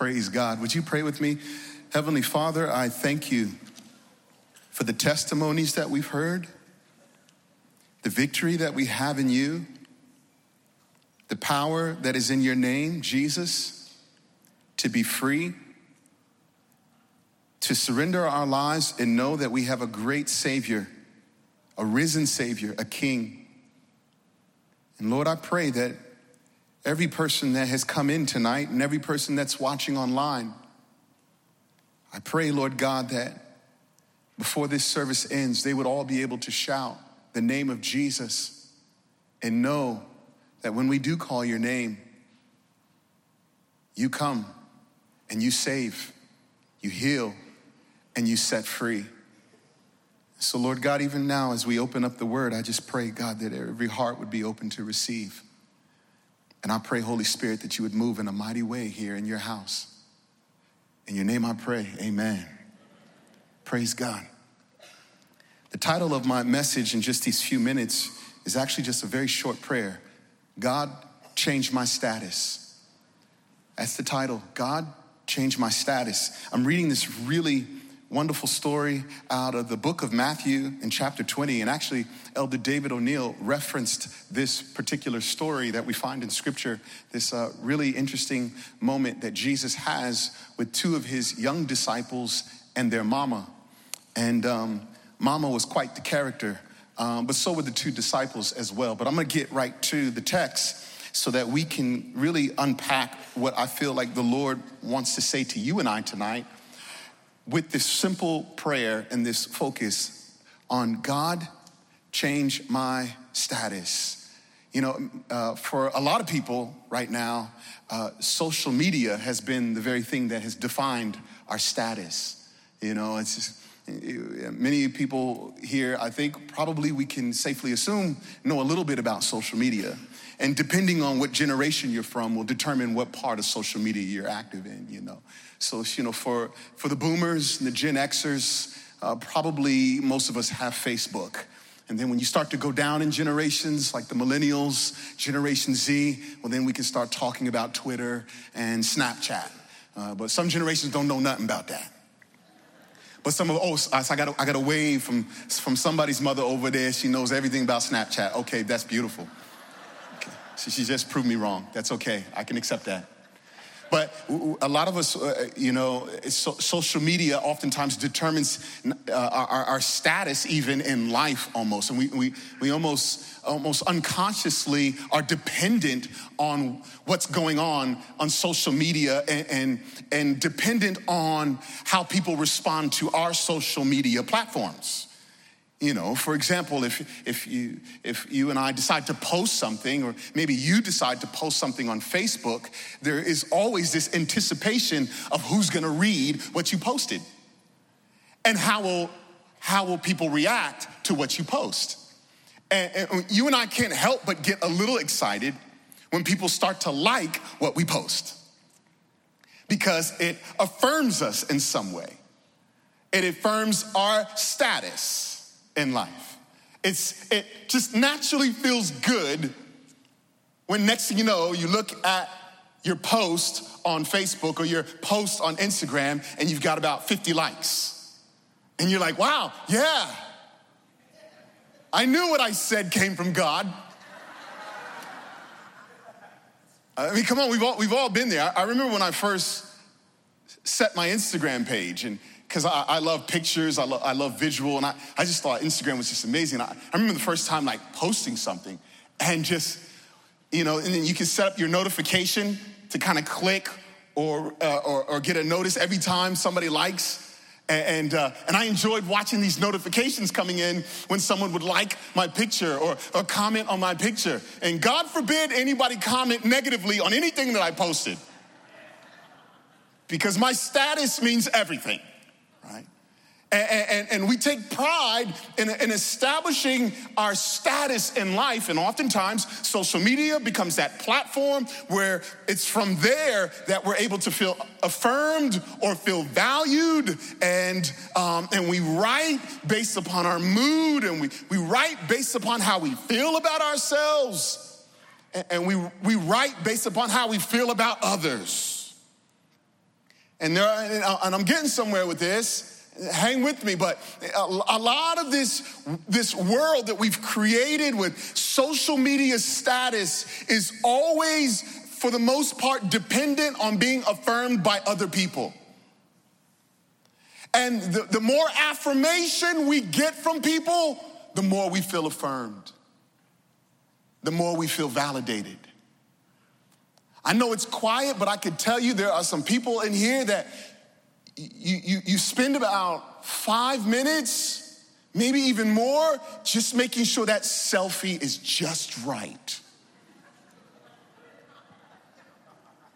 Praise God. Would you pray with me? Heavenly Father, I thank you for the testimonies that we've heard, the victory that we have in you, the power that is in your name, Jesus, to be free, to surrender our lives and know that we have a great Savior, a risen Savior, a King. And Lord, I pray that every person that has come in tonight and every person that's watching online, I pray, Lord God, that before this service ends, they would all be able to shout the name of Jesus and know that when we do call your name, you come and you save, you heal, and you set free. So, Lord God, even now as we open up the word, I just pray, God, that every heart would be open to receive. And I pray, Holy Spirit, that you would move in a mighty way here in your house. In your name I pray, amen. Praise God. The title of my message in just these few minutes is actually just a very short prayer God, change my status. That's the title. God, change my status. I'm reading this really wonderful story out of the book of Matthew in chapter 20. And actually, Elder David O'Neill referenced this particular story that we find in scripture, this uh, really interesting moment that Jesus has with two of his young disciples and their mama. And um, mama was quite the character, um, but so were the two disciples as well. But I'm gonna get right to the text so that we can really unpack what I feel like the Lord wants to say to you and I tonight with this simple prayer and this focus on God, change my status. You know, uh, for a lot of people right now, uh, social media has been the very thing that has defined our status. You know, it's just, many people here, I think, probably we can safely assume know a little bit about social media. And depending on what generation you're from, will determine what part of social media you're active in, you know. So, you know, for, for the boomers and the Gen Xers, uh, probably most of us have Facebook. And then when you start to go down in generations, like the millennials, Generation Z, well, then we can start talking about Twitter and Snapchat. Uh, but some generations don't know nothing about that. But some of, oh, I got I got a wave from, from somebody's mother over there. She knows everything about Snapchat. Okay, that's beautiful. Okay. She, she just proved me wrong. That's okay. I can accept that. But a lot of us, uh, you know, so, social media oftentimes determines uh, our, our, status even in life almost. And we, we, we almost, almost unconsciously are dependent on what's going on on social media and, and, and dependent on how people respond to our social media platforms. You know, for example, if, if, you, if you and I decide to post something, or maybe you decide to post something on Facebook, there is always this anticipation of who's gonna read what you posted. And how will, how will people react to what you post? And, and you and I can't help but get a little excited when people start to like what we post because it affirms us in some way, it affirms our status in life. It's, it just naturally feels good when next thing you know, you look at your post on Facebook or your post on Instagram and you've got about 50 likes. And you're like, wow, yeah. I knew what I said came from God. I mean, come on, we've all, we've all been there. I remember when I first set my Instagram page and because I, I, love pictures, I, lo- I love visual, and I, I just thought Instagram was just amazing. I, I remember the first time like posting something and just, you know, and then you can set up your notification to kind of click or, uh, or, or, get a notice every time somebody likes. And, uh, and I enjoyed watching these notifications coming in when someone would like my picture or, or comment on my picture. And God forbid anybody comment negatively on anything that I posted. Because my status means everything. And, and, and, we take pride in, in, establishing our status in life. And oftentimes, social media becomes that platform where it's from there that we're able to feel affirmed or feel valued. And, um, and we write based upon our mood and we, we write based upon how we feel about ourselves. And, and we, we write based upon how we feel about others. And, there are, uh, and I'm getting somewhere with this. Hang with me, but a lot of this, this world that we've created with social media status is always, for the most part, dependent on being affirmed by other people. And the, the more affirmation we get from people, the more we feel affirmed, the more we feel validated. I know it's quiet, but I can tell you there are some people in here that you, you, you spend about five minutes, maybe even more, just making sure that selfie is just right.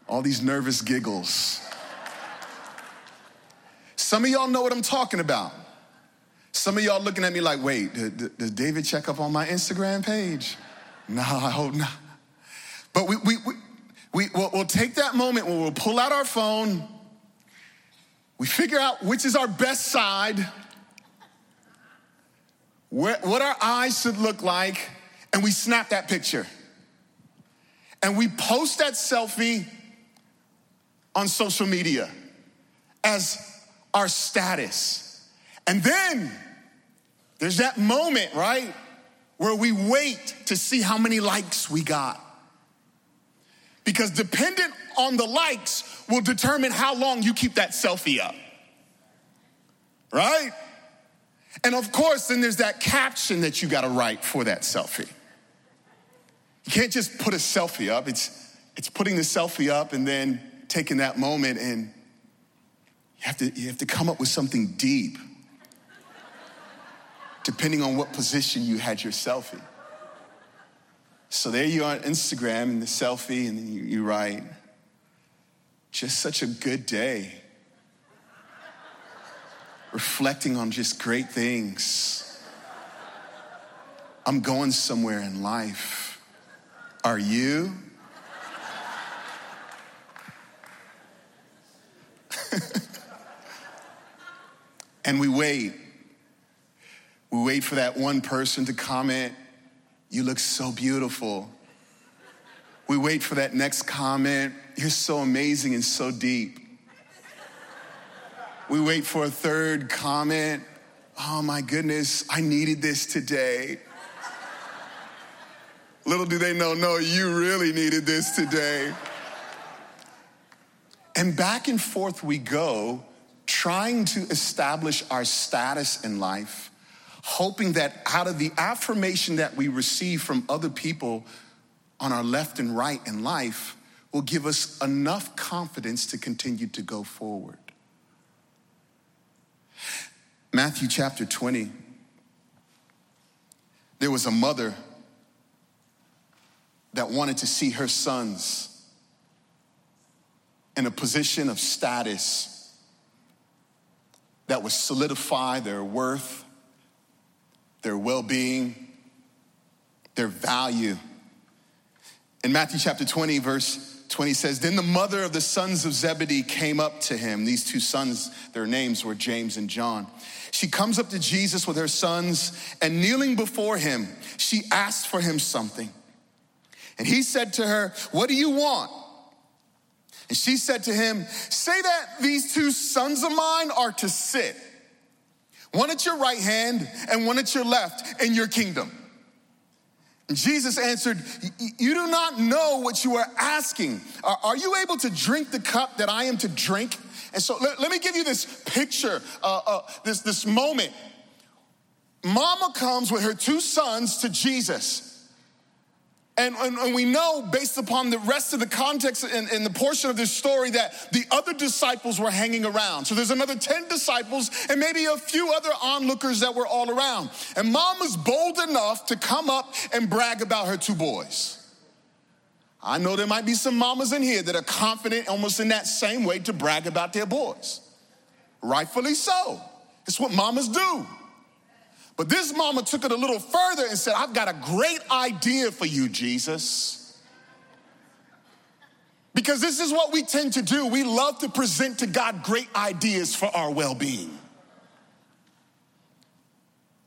All these nervous giggles. Some of y'all know what I'm talking about. Some of y'all looking at me like, wait, did, David check up on my Instagram page? No, I hope not. But we, we, we, we, we'll, we'll take that moment where we'll pull out our phone, we figure out which is our best side, where, what our eyes should look like, and we snap that picture. And we post that selfie on social media as our status. And then there's that moment, right, where we wait to see how many likes we got. Because dependent on the likes will determine how long you keep that selfie up. Right? And of course, then there's that caption that you gotta write for that selfie. You can't just put a selfie up, it's, it's putting the selfie up and then taking that moment and you have to, you have to come up with something deep, depending on what position you had your selfie. So there you are on Instagram in the selfie, and you, you write, just such a good day. Reflecting on just great things. I'm going somewhere in life. Are you? and we wait. We wait for that one person to comment, you look so beautiful. We wait for that next comment. You're so amazing and so deep. We wait for a third comment. Oh my goodness, I needed this today. Little do they know, no, you really needed this today. And back and forth we go, trying to establish our status in life hoping that out of the affirmation that we receive from other people on our left and right in life will give us enough confidence to continue to go forward. Matthew chapter 20, there was a mother that wanted to see her sons in a position of status that would solidify their worth their well being, their value. In Matthew chapter 20, verse 20 says, Then the mother of the sons of Zebedee came up to him. These two sons, their names were James and John. She comes up to Jesus with her sons, and kneeling before him, she asked for him something. And he said to her, What do you want? And she said to him, Say that these two sons of mine are to sit one at your right hand and one at your left in your kingdom. And Jesus answered, You do not know what you are asking. Are you able to drink the cup that I am to drink? And so let, let me give you this picture, uh, uh, this, this moment. Mama comes with her two sons to Jesus. And, and, and, we know, based upon the rest of the context and, and, the portion of this story, that the other disciples were hanging around. So there's another 10 disciples and maybe a few other onlookers that were all around. And mom was bold enough to come up and brag about her two boys. I know there might be some mamas in here that are confident almost in that same way to brag about their boys. Rightfully so. It's what mamas do. But this mama took it a little further and said, I've got a great idea for you, Jesus. Because this is what we tend to do. We love to present to God great ideas for our well being.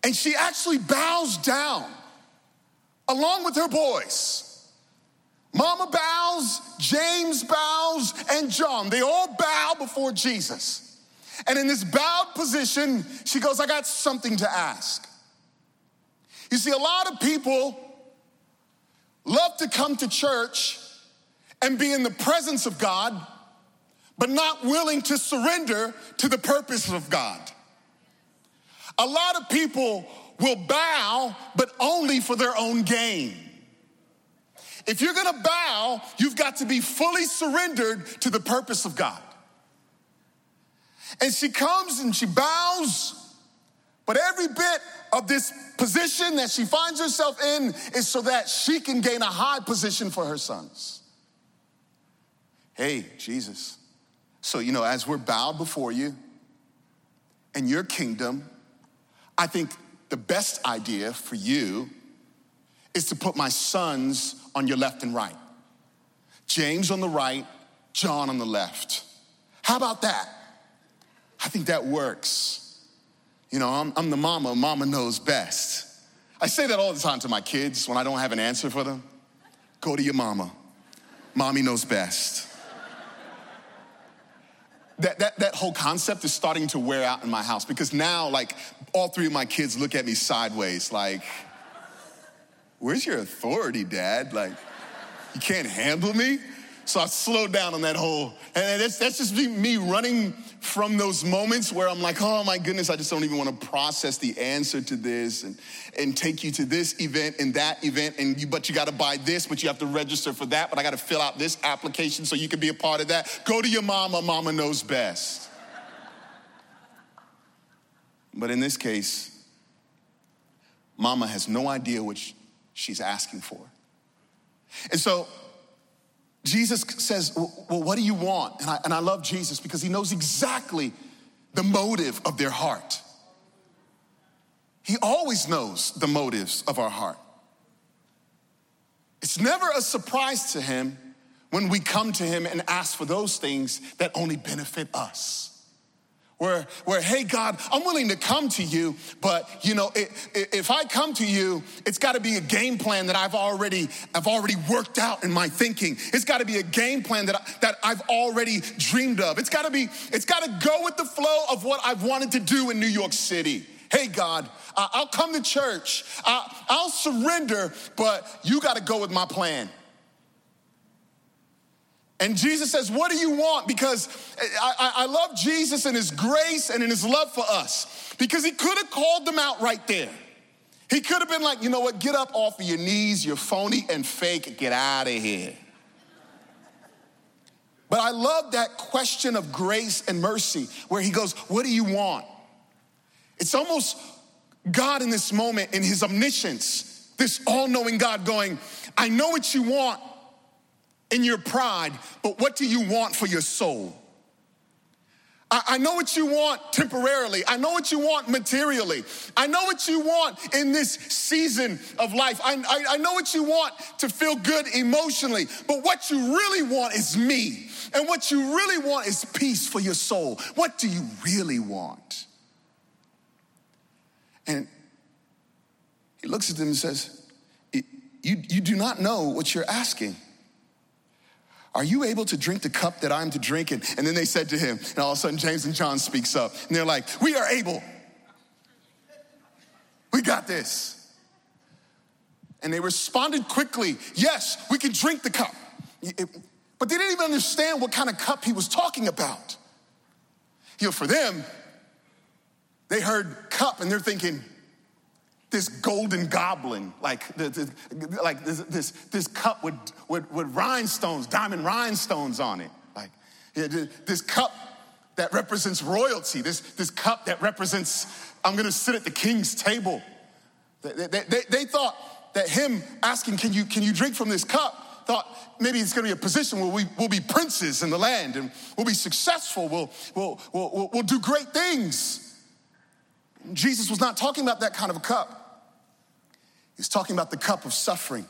And she actually bows down along with her boys. Mama bows, James bows, and John. They all bow before Jesus. And in this bowed position, she goes, I got something to ask. You see, a lot of people love to come to church and be in the presence of God, but not willing to surrender to the purpose of God. A lot of people will bow, but only for their own gain. If you're gonna bow, you've got to be fully surrendered to the purpose of God. And she comes and she bows, but every bit of this position that she finds herself in is so that she can gain a high position for her sons. Hey, Jesus. So, you know, as we're bowed before you and your kingdom, I think the best idea for you is to put my sons on your left and right. James on the right, John on the left. How about that? I think that works. You know, I'm, I'm the mama, mama knows best. I say that all the time to my kids when I don't have an answer for them. Go to your mama. Mommy knows best. That, that, that whole concept is starting to wear out in my house because now, like, all three of my kids look at me sideways, like, where's your authority, dad? Like, you can't handle me? So I slowed down on that whole, and that's, that's just me running from those moments where I'm like, oh my goodness, I just don't even want to process the answer to this and, and take you to this event and that event. And you, but you got to buy this, but you have to register for that. But I got to fill out this application so you can be a part of that. Go to your mama, mama knows best. but in this case, mama has no idea what she's asking for. And so Jesus says, Well, what do you want? And I, and I love Jesus because he knows exactly the motive of their heart. He always knows the motives of our heart. It's never a surprise to him when we come to him and ask for those things that only benefit us where, where hey god i'm willing to come to you but you know it, it, if i come to you it's got to be a game plan that i've already i've already worked out in my thinking. It's got to be a game plan that, I, that i've already dreamed of. It's got to be it's got to go with the flow of what i've wanted to do in new york city. Hey god i'll come to church. I'll surrender but you got to go with my plan and Jesus says, What do you want? Because eh, I, I, love Jesus and his grace and in his love for us. Because he could have called them out right there. He could have been like, You know what? Get up off of your knees, you're phony and fake, get out of here. But I love that question of grace and mercy where he goes, What do you want? It's almost God in this moment, in his omniscience, this all knowing God going, I know what you want in your pride, but what do you want for your soul? I, know what you want temporarily. I know what you want materially. I know what you want in this season of life. I, I, I know what you want to feel good emotionally. But what you really want is me. And what you really want is peace for your soul. What do you really want? And he looks at them and says, You, you do not know what you're asking. Are you able to drink the cup that I'm to drink? And, and then they said to him, and all of a sudden James and John speaks up, and they're like, We are able. We got this. And they responded quickly, Yes, we can drink the cup. But they didn't even understand what kind of cup he was talking about. You know, for them, they heard cup and they're thinking, this golden goblin, like, the, like this, this, this, cup with, with, with rhinestones, diamond rhinestones on it. Like this cup that represents royalty, this, this cup that represents, I'm gonna sit at the king's table. They, they, they, they thought that him asking, can you, can you drink from this cup? Thought maybe it's gonna be a position where we, we'll be princes in the land and we'll be successful, we'll, we'll, we'll, we'll do great things. Jesus was not talking about that kind of a cup. He's talking about the cup of suffering.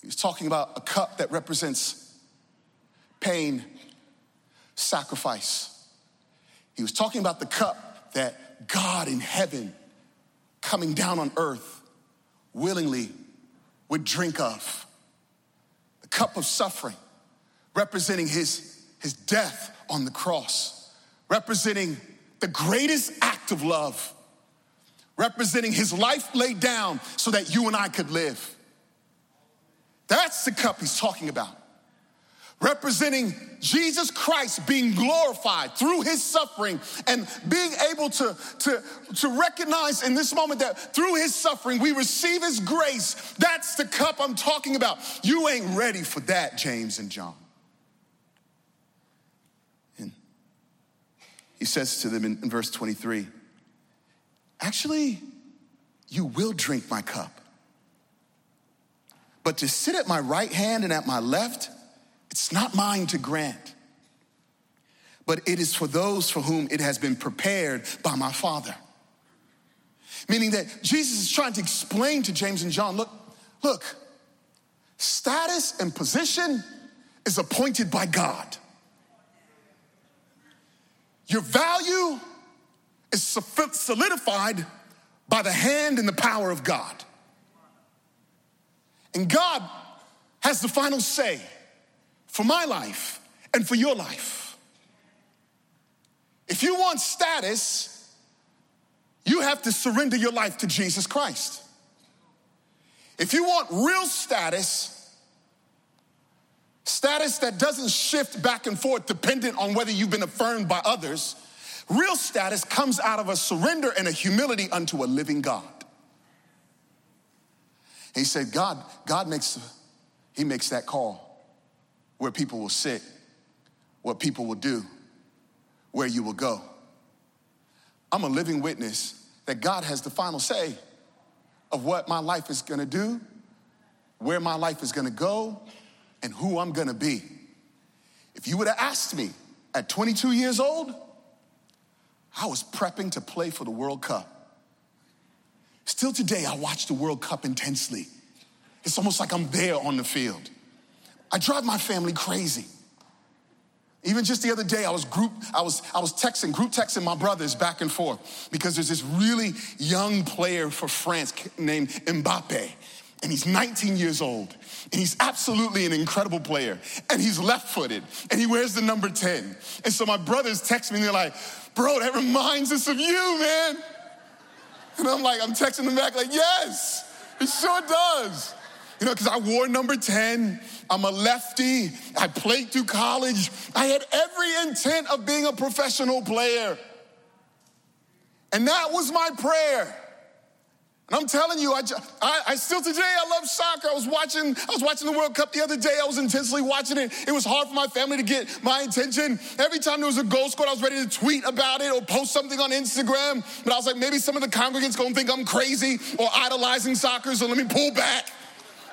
He was talking about a cup that represents pain, sacrifice. He was talking about the cup that God in heaven coming down on earth willingly would drink of. The cup of suffering, representing his, his death on the cross, representing the greatest act of love, representing his life laid down so that you and I could live. That's the cup he's talking about representing Jesus Christ being glorified through his suffering and being able to, to, to recognize in this moment that through his suffering we receive his grace. That's the cup I'm talking about. You ain't ready for that, James and John. He says to them in, in verse 23 Actually, you will drink my cup. But to sit at my right hand and at my left, it's not mine to grant, but it is for those for whom it has been prepared by my Father. Meaning that Jesus is trying to explain to James and John look, look, status and position is appointed by God. Your value is solidified by the hand and the power of God. And God has the final say for my life and for your life. If you want status, you have to surrender your life to Jesus Christ. If you want real status, status that doesn't shift back and forth dependent on whether you've been affirmed by others, real status comes out of a surrender and a humility unto a living God. He said, God, God makes, He makes that call where people will sit, what people will do, where you will go. I'm a living witness that God has the final say of what my life is gonna do, where my life is gonna go, and who I'm gonna be. If you would have asked me at 22 years old, I was prepping to play for the World Cup. Still today, I watch the World Cup intensely. It's almost like I'm there on the field. I drive my family crazy. Even just the other day, I was group, I was, I was texting, group texting my brothers back and forth because there's this really young player for France named Mbappe. And he's 19 years old. And he's absolutely an incredible player. And he's left footed. And he wears the number 10. And so my brothers text me and they're like, bro, that reminds us of you, man. And I'm like, I'm texting them back like, yes, it sure does. You know, because I wore number 10. I'm a lefty. I played through college. I had every intent of being a professional player. And that was my prayer. And I'm telling you, I, I, I, still today I love soccer. I was watching, I was watching the World Cup the other day. I was intensely watching it. It was hard for my family to get my attention. Every time there was a goal scored, I was ready to tweet about it or post something on Instagram. But I was like, maybe some of the congregants gonna think I'm crazy or idolizing soccer, so let me pull back.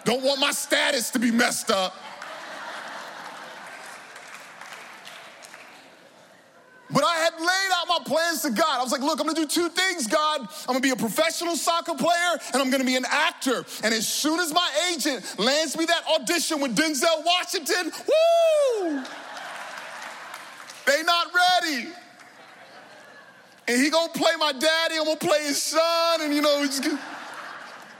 Don't want my status to be messed up. But I had laid out my plans to God. I was like, look, I'm gonna do two things, God. I'm gonna be a professional soccer player and I'm gonna be an actor. And as soon as my agent lands me that audition with Denzel Washington, woo! They not ready. And he gonna play my daddy, I'm gonna play his son, and you know, it's the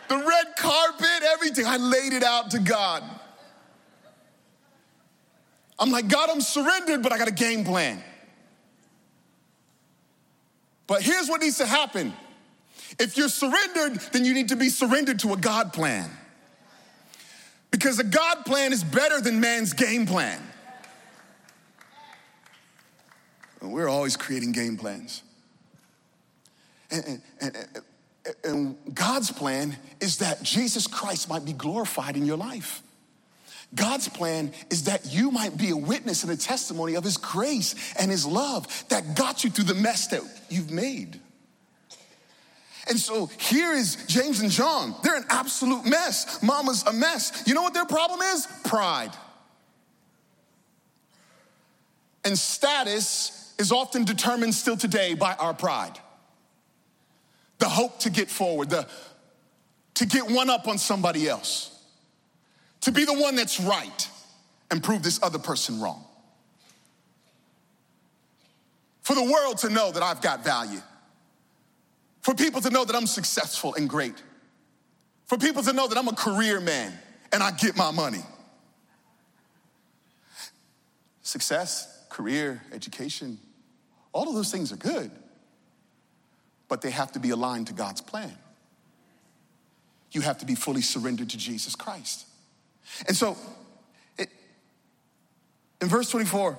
red carpet, everything. I laid it out to God. I'm like, God, I'm surrendered, but I got a game plan. But here's what needs to happen if you're surrendered, then you need to be surrendered to a God plan. Because a God plan is better than man's game plan. We're always creating game plans. And, and, and, and God's plan is that Jesus Christ might be glorified in your life. God's plan is that you might be a witness and a testimony of His grace and His love that got you through the mess that you've made. And so here is James and John. They're an absolute mess. Mama's a mess. You know what their problem is? Pride. And status is often determined still today by our pride the hope to get forward, the, to get one up on somebody else, to be the one that's right and prove this other person wrong. For the world to know that I've got value, for people to know that I'm successful and great. for people to know that I'm a career man and I get my money. Success, career, education, all of those things are good, but they have to be aligned to God's plan. You have to be fully surrendered to Jesus Christ. And so, it, in verse 24,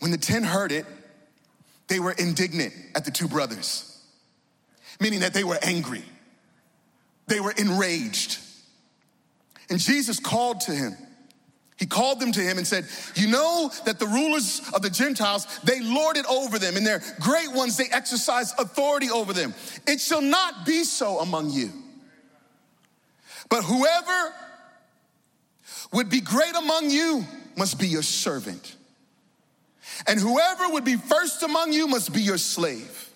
when the ten heard it, they were indignant at the two brothers, meaning that they were angry. They were enraged. And Jesus called to him. He called them to him and said, You know that the rulers of the Gentiles, they lord it over them, and their great ones, they exercise authority over them. It shall not be so among you. But whoever would be great among you must be your servant. And whoever would be first among you must be your slave,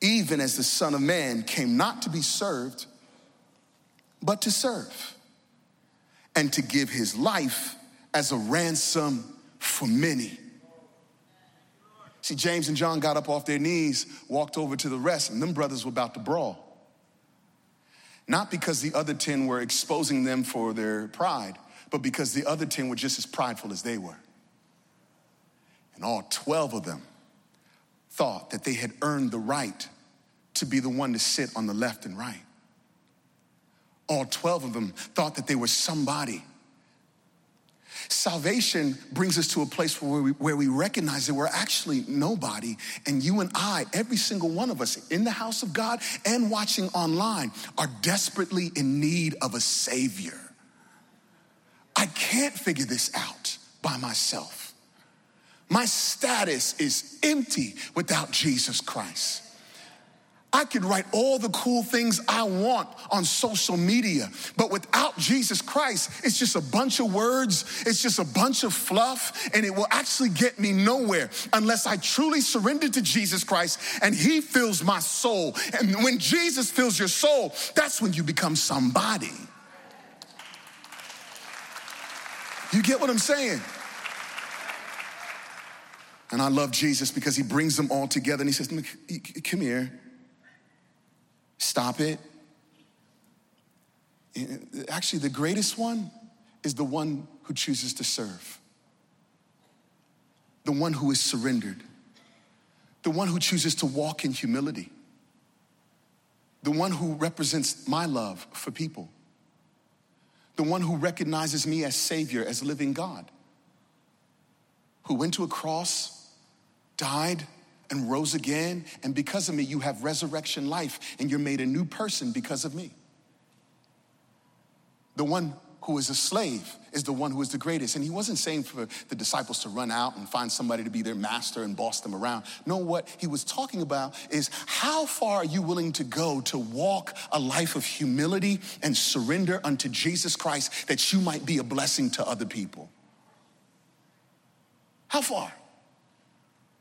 even as the Son of Man came not to be served, but to serve, and to give his life as a ransom for many. See, James and John got up off their knees, walked over to the rest, and them brothers were about to brawl. Not because the other 10 were exposing them for their pride, but because the other 10 were just as prideful as they were. And all 12 of them thought that they had earned the right to be the one to sit on the left and right. All 12 of them thought that they were somebody. Salvation brings us to a place where we, where we recognize that we're actually nobody. And you and I, every single one of us in the house of God and watching online, are desperately in need of a Savior. I can't figure this out by myself. My status is empty without Jesus Christ. I could write all the cool things I want on social media, but without Jesus Christ, it's just a bunch of words, it's just a bunch of fluff, and it will actually get me nowhere unless I truly surrender to Jesus Christ and He fills my soul. And when Jesus fills your soul, that's when you become somebody. You get what I'm saying? And I love Jesus because he brings them all together and he says, Come here, stop it. Actually, the greatest one is the one who chooses to serve, the one who is surrendered, the one who chooses to walk in humility, the one who represents my love for people, the one who recognizes me as Savior, as living God, who went to a cross died and rose again, and because of me, you have resurrection life, and you're made a new person because of me. The one who is a slave is the one who is the greatest. And he wasn't saying for the disciples to run out and find somebody to be their master and boss them around. No, what he was talking about is how far are you willing to go to walk a life of humility and surrender unto Jesus Christ that you might be a blessing to other people? How far?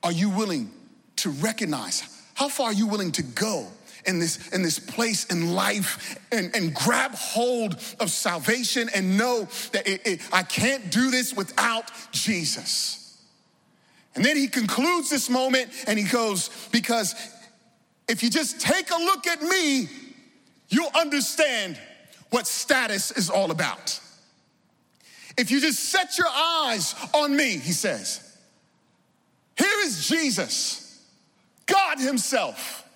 are you willing to recognize? How far are you willing to go in this, in this place in life and, and grab hold of salvation and know that it, it, I can't do this without Jesus? And then he concludes this moment and he goes, Because if you just take a look at me, you'll understand what status is all about. If you just set your eyes on me, he says, here is Jesus, God Himself.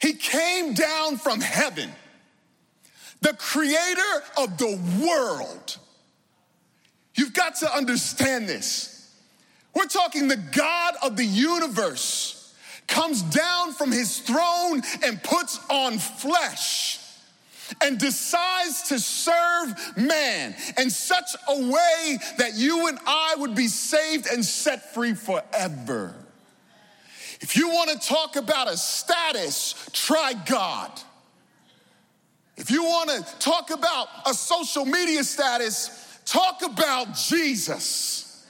He came down from heaven, the creator of the world. You've got to understand this. We're talking the God of the universe comes down from his throne and puts on flesh and decides to serve man in such a way that you and I would be saved and set free forever. If you want to talk about a status, try God. If you want to talk about a social media status, talk about Jesus,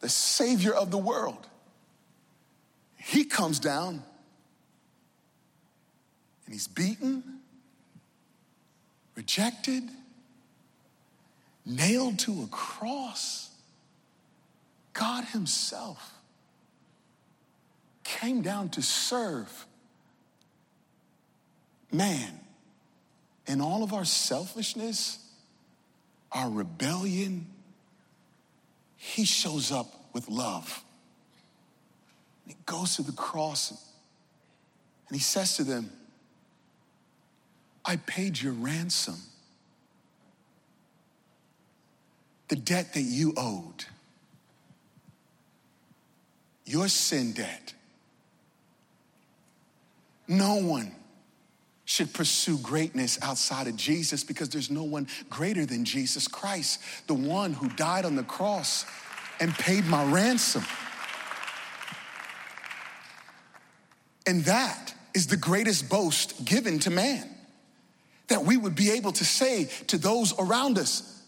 the Savior of the world. He comes down and he's beaten, rejected, nailed to a cross. God Himself came down to serve man, in all of our selfishness, our rebellion, he shows up with love. And he goes to the cross and he says to them, I paid your ransom. The debt that you owed, your sin debt. No one should pursue greatness outside of Jesus because there's no one greater than Jesus Christ, the one who died on the cross and paid my ransom. And that is the greatest boast given to man that we would be able to say to those around us,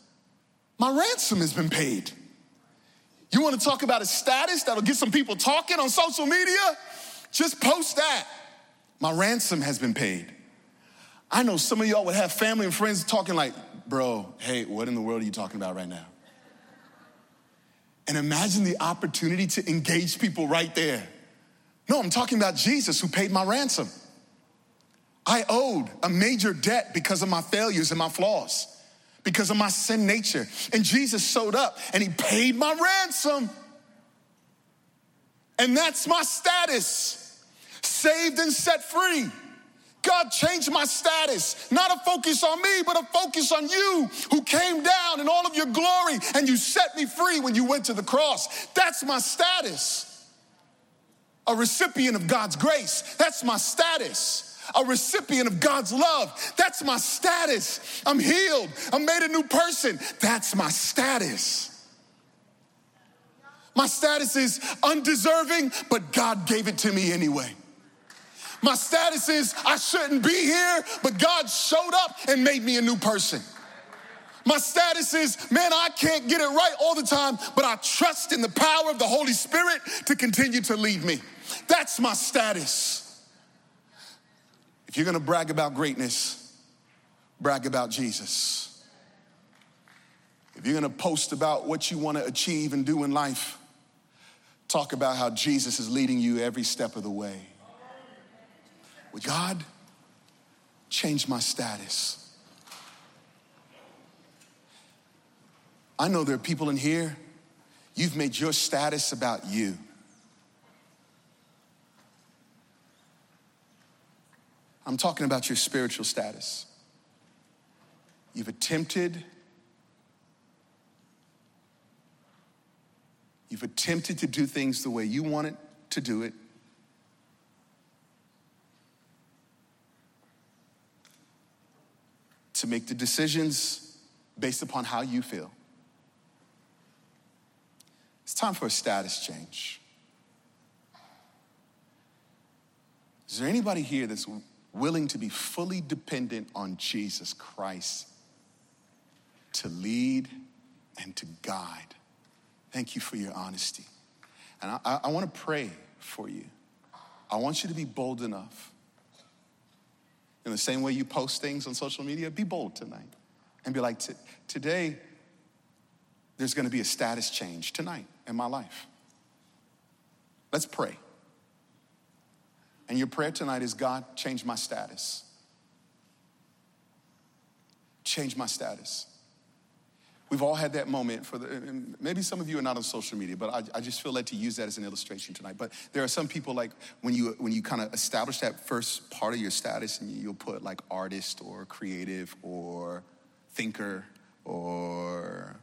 My ransom has been paid. You want to talk about a status that'll get some people talking on social media? Just post that. My ransom has been paid. I know some of y'all would have family and friends talking like, bro, hey, what in the world are you talking about right now? And imagine the opportunity to engage people right there. No, I'm talking about Jesus who paid my ransom. I owed a major debt because of my failures and my flaws, because of my sin nature. And Jesus showed up and he paid my ransom. And that's my status saved and set free. God changed my status, not a focus on me, but a focus on you who came down in all of your glory and you set me free when you went to the cross. That's my status. A recipient of God's grace. That's my status. A recipient of God's love. That's my status. I'm healed. I'm made a new person. That's my status. My status is undeserving, but God gave it to me anyway. My status is I shouldn't be here, but God showed up and made me a new person. My status is, man, I can't get it right all the time, but I trust in the power of the Holy Spirit to continue to lead me. That's my status. If you're gonna brag about greatness, brag about Jesus. If you're gonna post about what you wanna achieve and do in life, talk about how Jesus is leading you every step of the way. Would God change my status? I know there are people in here, you've made your status about you. I'm talking about your spiritual status. You've attempted, you've attempted to do things the way you want it to do it. To make the decisions based upon how you feel. It's time for a status change. Is there anybody here that's willing to be fully dependent on Jesus Christ to lead and to guide? Thank you for your honesty. And I, I, I want to pray for you. I want you to be bold enough in the same way you post things on social media, be bold tonight and be like, today, there's gonna be a status change tonight in my life. Let's pray. And your prayer tonight is God, change my status. Change my status. We've all had that moment for the, maybe some of you are not on social media, but I, I, just feel led to use that as an illustration tonight. But there are some people like when you, when you kind of establish that first part of your status and you'll put like artist or creative or thinker or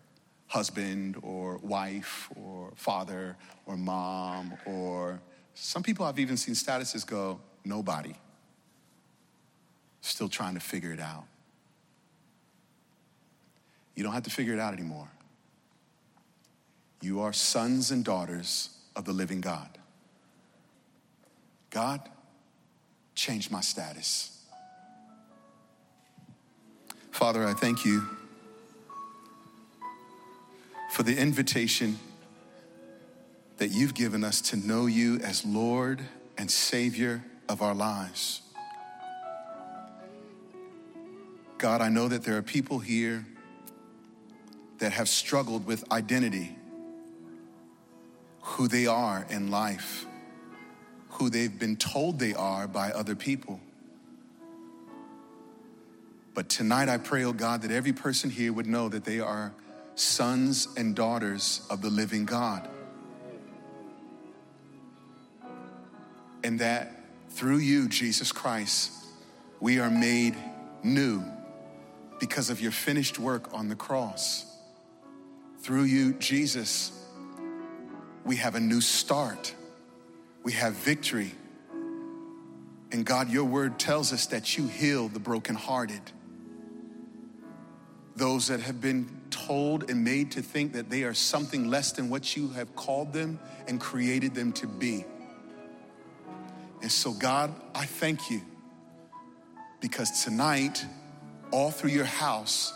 husband or wife or father or mom or some people I've even seen statuses go, nobody. Still trying to figure it out. You don't have to figure it out anymore. You are sons and daughters of the living God. God, change my status. Father, I thank you for the invitation that you've given us to know you as Lord and Savior of our lives. God, I know that there are people here that have struggled with identity, who they are in life, who they've been told they are by other people. But tonight I pray, oh God, that every person here would know that they are sons and daughters of the living God. And that through you, Jesus Christ, we are made new because of your finished work on the cross. Through you, Jesus, we have a new start. We have victory. And God, your word tells us that you heal the brokenhearted. Those that have been told and made to think that they are something less than what you have called them and created them to be. And so, God, I thank you because tonight, all through your house,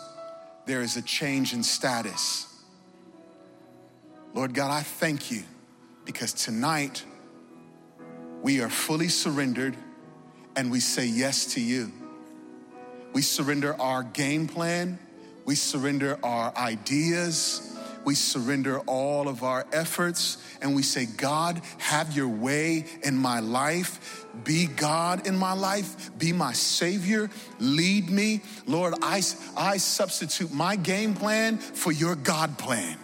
there is a change in status. Lord God, I thank you because tonight we are fully surrendered and we say yes to you. We surrender our game plan, we surrender our ideas, we surrender all of our efforts, and we say, God, have your way in my life. Be God in my life. Be my Savior. Lead me. Lord, I, I substitute my game plan for your God plan.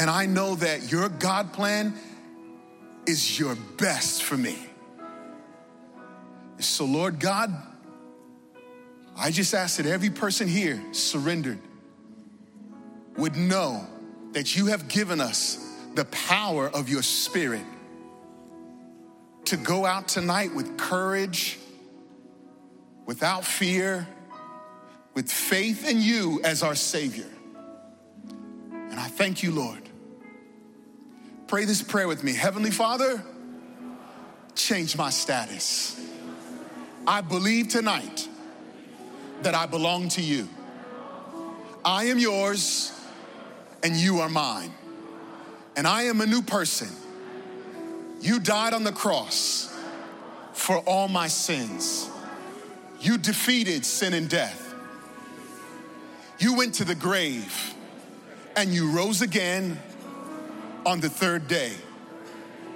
And I know that your God plan is your best for me. So, Lord God, I just ask that every person here surrendered would know that you have given us the power of your spirit to go out tonight with courage, without fear, with faith in you as our Savior. And I thank you, Lord. Pray this prayer with me. Heavenly Father, change my status. I believe tonight that I belong to you. I am yours and you are mine. And I am a new person. You died on the cross for all my sins. You defeated sin and death. You went to the grave and you rose again on the third day.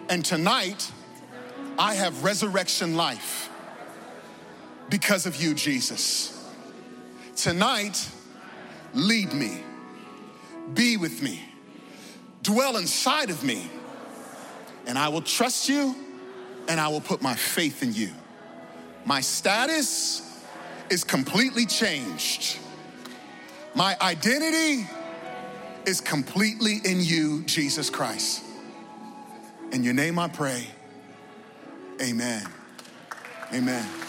And tonight, I have resurrection life because of you, Jesus. Tonight, lead me, be with me, dwell inside of me, and I will trust you and I will put my faith in you. My status is completely changed. My identity is completely in you, Jesus Christ. In your name I pray. Amen. Amen.